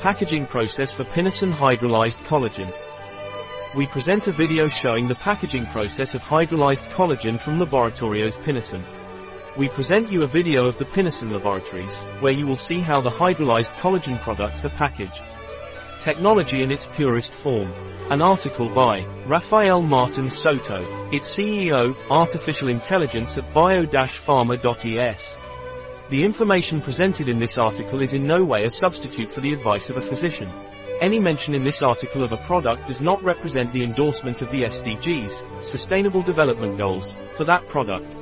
Packaging process for Pinisan hydrolyzed collagen. We present a video showing the packaging process of hydrolyzed collagen from Laboratorios Pinisan. We present you a video of the Pinisan laboratories, where you will see how the hydrolyzed collagen products are packaged. Technology in its purest form. An article by Rafael Martin Soto, its CEO, Artificial Intelligence at bio-pharma.es. The information presented in this article is in no way a substitute for the advice of a physician. Any mention in this article of a product does not represent the endorsement of the SDGs, Sustainable Development Goals, for that product.